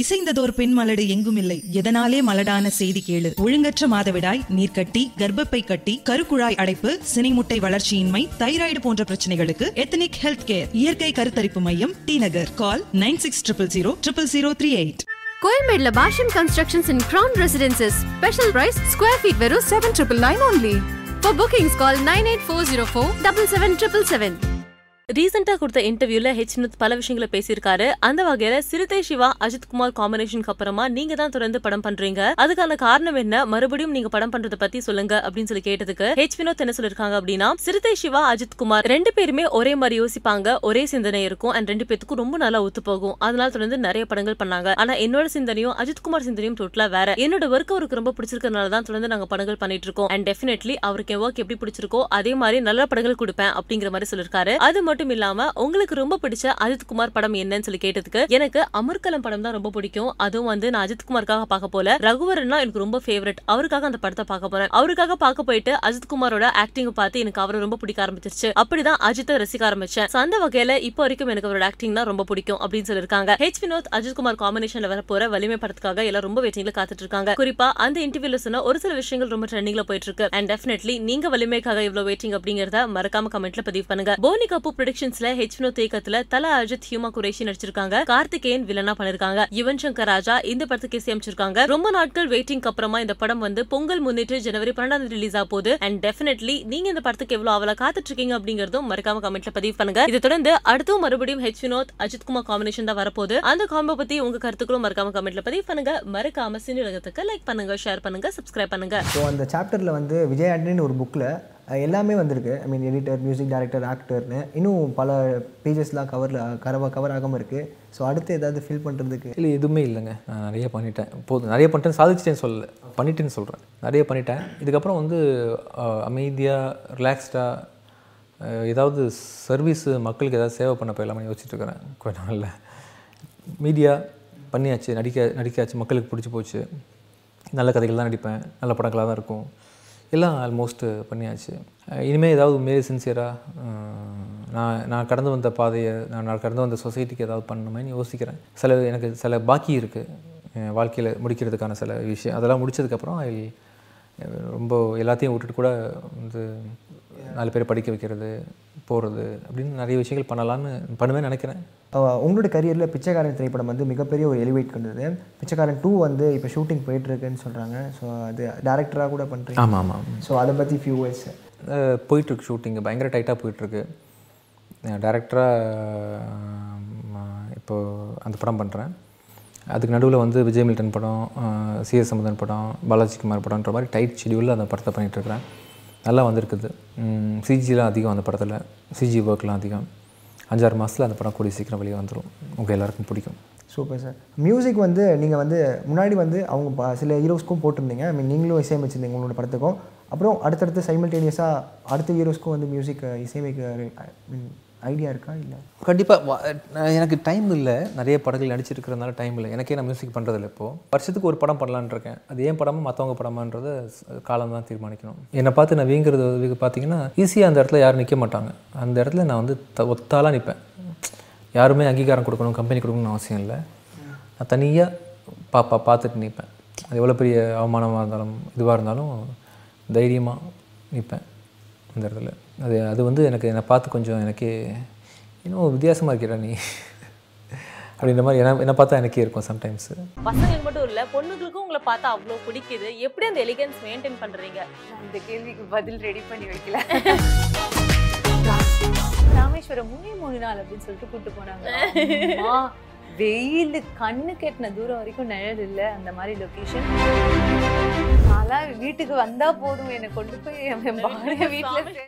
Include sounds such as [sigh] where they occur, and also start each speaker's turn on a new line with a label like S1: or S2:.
S1: இசைந்ததோர் பெண் மலடு எங்கும் இல்லை எதனாலே மலடான செய்தி கேளு. ஒழுங்கற்ற மாதவிடாய் நீர்க்கட்டி கர்ப்பப்பை கட்டி கருக்குழாய் அடைப்பு சினைமுட்டை வளர்ச்சியின்மை தைராய்டு போன்ற பிரச்சனைகளுக்கு எத்தனிக் ஹெல்த் கேர். இயற்கை கருத்தரிப்பு மையம் T Nagar. Call nine six triple zero triple zero three eight.
S2: கோயம்பேடுல Basham constructions in crown residences special price square feet வெறும் seven triple nine only for bookings call nine eight four zero four double seven triple seven
S3: ரீசெண்டா கொடுத்த இன்டர்வியூல H பல விஷயங்களை பேசியிருக்காரு. அந்த வகையில சிறுத்தை சிவா அஜித் குமார் காம்பினேஷனுக்கு அப்புறமா நீங்க தான் தொடர்ந்து படம் பண்றீங்க. அதுக்கான காரணம் என்ன? மறுபடியும் நீங்க படம் பண்றத பத்தி சொல்லுங்க அப்படின்னு சொல்லி கேட்டதுக்கு ஹெச் வினோத் என்ன சொல்லிருக்காங்க அப்படின்னா சிறுத்தை சிவா அஜித் குமார் ரெண்டு பேருமே ஒரே மாதிரி யோசிப்பாங்க. ஒரே சிந்தனை இருக்கும். அண்ட் ரெண்டு பேத்துக்கும் ரொம்ப நல்லா ஒத்து போகும். அதனால தொடர்ந்து நிறைய படங்கள் பண்ணாங்க. ஆனா என்னோட சிந்தனையும் அஜித் குமார் சிந்தனையும் டோட்டலா வேற. என்னோட ஒர்க் அவருக்கு ரொம்ப பிடிச்சிருக்கனால தான் தொடர்ந்து நாங்க படங்கள் பண்ணிட்டு இருக்கோம். அண்ட் டெஃபினெட்லி அவருக்கு ஒர்க் எப்படி பிடிச்சிருக்கோ அதே மாதிரி நல்ல படங்கள் கொடுப்பேன் அப்படிங்கிற மாதிரி சொல்லிருக்காரு அது மட்டும் மட்டும் இல்லாம உங்களுக்கு ரொம்ப பிடிச்ச அஜித் குமார் படம் என்னன்னு சொல்லி கேட்டதுக்கு எனக்கு அமர்கலம் படம் தான் ரொம்ப பிடிக்கும். அதுவும் வந்து நான் அஜித் குமாருக்காக பார்க்க போல. ரகுவரன்னா எனக்கு ரொம்ப ஃபேவரட் அவருக்காக அந்த படத்தை பார்க்க போறேன். அவருக்காக பார்க்க போயிட்டு அஜித் குமாரோட ஆக்டிங் பார்த்து எனக்கு அவரை ரொம்ப பிடிக்க ஆரம்பிச்சிருச்சு. அப்படிதான் அஜித்தை ரசிக்க ஆரம்பிச்சேன். அந்த வகையில இப்போ வரைக்கும் எனக்கு அவரோட ஆக்டிங் தான் ரொம்ப பிடிக்கும் அப்படின்னு சொல்லிருக்காங்க ஹெச் வினோத் அஜித் குமார் காம்பினேஷன்ல வர போற வலிமை படத்துக்காக எல்லாம் ரொம்ப வெயிட்டிங்ல காத்துட்டு இருக்காங்க. குறிப்பா அந்த இன்டர்வியூல சொன்ன ஒரு சில விஷயங்கள் ரொம்ப ட்ரெண்டிங்ல போயிட்டு இருக்கு. அண்ட் டெஃபினெட்லி நீங்க வலிமைக்காக இவ்வளவு வெயிட்டிங் அப்படிங்கறத மறக்காம கமெண்ட்ல பதிவு பண்ணுங்க. போனி கபூர் ப்ரொடக்ஷன்ஸ்ல ஹெச் வினோத் இயக்கத்துல தல அஜித் ஹியூமா குரேஷி நடிச்சிருக்காங்க. கார்த்திகேயன் வில்லனா பண்ணிருக்காங்க. யுவன் சங்கர் ராஜா இந்த படத்துக்கு இசையமைச்சிருக்காங்க ரொம்ப நாட்கள் வெயிட்டிங் அப்புறமா இந்த படம் வந்து பொங்கல் முன்னிட்டு ஜனவரி பன்னெண்டாம் தேதி ரிலீஸ் ஆக போகுது. அண்ட் டெஃபினெட்லி நீங்க இந்த படத்துக்கு எவ்வளவு அவளை காத்துட்டு இருக்கீங்க அப்படிங்கறதும் மறக்காம கமெண்ட்ல பதிவு பண்ணுங்க. இதை தொடர்ந்து அடுத்தும் மறுபடியும் ஹெச் வினோத் அஜித் குமார் காம்பினேஷன் தான் வரப்போகுது. அந்த காம்போ பத்தி உங்க கருத்துக்களும் மறக்காம கமெண்ட்ல பதிவு பண்ணுங்க. மறக்காம சினி உலகத்துக்கு லைக் பண்ணுங்க ஷேர் பண்ணுங்க சப்ஸ்கிரைப் பண்ணுங்க.
S4: ஸோ அந்த சாப்டர்ல வந்து விஜய் ஆண்டனின்னு ஒரு புக்ல எல்லாமே வந்திருக்கு. I mean editor music director ஆக்டர்னு இன்னும் பல பேஜஸ்லாம் கவரில் கரவாக கவர் ஆகாமல் இருக்குது ஸோ அடுத்து ஏதாவது ஃபில் பண்ணுறதுக்கு
S5: இல்லை எதுவுமே இல்லைங்க. நான் நிறைய பண்ணிட்டேன். போதும் நிறைய பண்ணிட்டேன். சாதிச்சிட்டேன்னு சொல்லல. பண்ணிட்டேன்னு சொல்கிறேன் நிறைய பண்ணிட்டேன். இதுக்கப்புறம் வந்து அமைதியாக ரிலாக்ஸ்டாக ஏதாவது சர்வீஸ் மக்களுக்கு ஏதாவது சேவை பண்ண போயிடலாம்னு யோசிச்சுட்ருக்கிறேன் கொஞ்ச நாளில். மீடியா பண்ணியாச்சு. நடிக்க நடிக்காச்சு. மக்களுக்கு பிடிச்சி போச்சு. நல்ல கதைகள் தான் நடிப்பேன். நல்ல படங்களாக தான் இருக்கும். எல்லாம் ஆல்மோஸ்ட் பண்ணியாச்சு. இனிமேல் ஏதாவது உண்மையிலே சின்சியராக நான் நான் கடந்து வந்த பாதையை நான் நான் கடந்து வந்த சொசைட்டிக்கு ஏதாவது பண்ணணுமேன்னு யோசிக்கிறேன். சில எனக்கு சில பாக்கி இருக்குது என் வாழ்க்கையில் முடிக்கிறதுக்கான சில விஷயம் அதெல்லாம் முடிச்சதுக்கப்புறம் ஐ ரொம்ப எல்லாத்தையும் விட்டுட்டு கூட வந்து நாலு பேரை படிக்க வைக்கிறது போகிறது அப்படின்னு நிறைய விஷயங்கள் பண்ணலான்னு பண்ணுவேன்னு நினைக்கிறேன்.
S4: உங்களோட கரியரில் பிச்சைக்காரன் திரைப்படம் வந்து மிகப்பெரிய ஒரு எலிவேட் கொண்டது. பிச்சைக்காரன் டூ வந்து இப்போ ஷூட்டிங் போயிட்டுருக்குன்னு சொல்கிறாங்க ஸோ அது டேரக்டராக கூட பண்ணுறீங்க
S5: ஆமாம் ஆமாம்
S4: ஸோ அதை பற்றி ஃபியூ வேர்ட்ஸ்
S5: அஹ் போயிட்டுருக்கு ஷூட்டிங்கு பயங்கர டைட்டாக போயிட்டுருக்கு. டேரக்டராக இப்போது அந்த படம் பண்ணுறேன் அதுக்கு நடுவில் வந்து விஜய் மில்டன் படம் சிஎஸ் சம்பந்தன் படம் பாலாஜி குமார் படம்ன்ற மாதிரி டைட் ஷெடியூலில் அந்த படத்தை பண்ணிகிட்ருக்கிறேன் நல்லா வந்திருக்குது. சிஜிலாம் அதிகம் அந்த படத்தில். சிஜி ஒர்க்லாம் அதிகம். அஞ்சாறு மாதத்தில் அந்த படம் கூடிய சீக்கிரம் வெளியே வந்துடும் உங்கள் எல்லாருக்கும் பிடிக்கும்.
S4: Super sir. மியூசிக் வந்து நீங்கள் வந்து முன்னாடி வந்து அவங்க சில ஹீரோஸ்க்கும் போட்டிருந்தீங்க. ஐ மீன் நீங்களும் இசையமைச்சிருந்தீங்க உங்களோட படத்துக்கும். அப்புறம் அடுத்தடுத்து சைமல்டேனியஸாக அடுத்த ஹீரோஸ்க்கும் வந்து மியூசிக் இசையமைக்க ஐடியா இருக்கா? இல்லை.
S5: கண்டிப்பாக எனக்கு டைம் இல்லை. நிறைய படங்கள் நடிச்சிருக்கிறதுனால டைம் இல்லை. எனக்கே நான் மியூசிக் பண்ணுறதில்ல இப்போது வருஷத்துக்கு ஒரு படம் பண்ணலான்னு இருக்கேன். அது ஏன் படமா மற்றவங்க படமான்றது காலம் தான் தீர்மானிக்கணும். என்னை பார்த்து நான் வீங்கிறது பார்த்தீங்கன்னா ஈஸியாக அந்த இடத்துல யாரும் நிற்க மாட்டாங்க. அந்த இடத்துல நான் வந்து த ஒத்தாலாக நிற்பேன் யாருமே அங்கீகாரம் கொடுக்கணும் கம்பெனி கொடுக்கணும்னு அவசியம் இல்லை. நான் தனியாக பாப்பா பார்த்துட்டு நிற்பேன் அது எவ்வளோ பெரிய அவமானமாக இருந்தாலும் இதுவாக இருந்தாலும் தைரியமாக நிற்பேன் அந்த இடத்துல அது அது வந்து எனக்கு என்னை பார்த்து கொஞ்சம் எனக்கே இன்னும் வித்தியாசமாக இருக்கிறா நீ? அப்படின்ற மாதிரி என்ன என்னை பார்த்தா எனக்கே இருக்கும் சம்டைம்ஸ்
S3: பசங்களுக்கு மட்டும் இல்ல பொண்ணுங்களுக்கும் உங்களை பார்த்தா அவ்வளவு பிடிக்குது. எப்படி அந்த எலிகன்ஸ் மெயின்டைன் பண்றீங்க?
S6: நான் இந்த கேள்விக்கு பதில் ரெடி பண்ணி வைக்கல. [laughs] ராமேஸ்வரம் மூணே மூணு நாள் அப்படின்னு சொல்லிட்டு கூட்டு போனாங்க. அம்மா, வெயில் கண்ணு கெட்டின தூரம் வரைக்கும் நிழல் இல்லை அந்த மாதிரி லொகேஷன் நான்லாம் வீட்டுக்கு வந்தா போதும் என்னை கொண்டு போய் என் பாரு வீட்டுல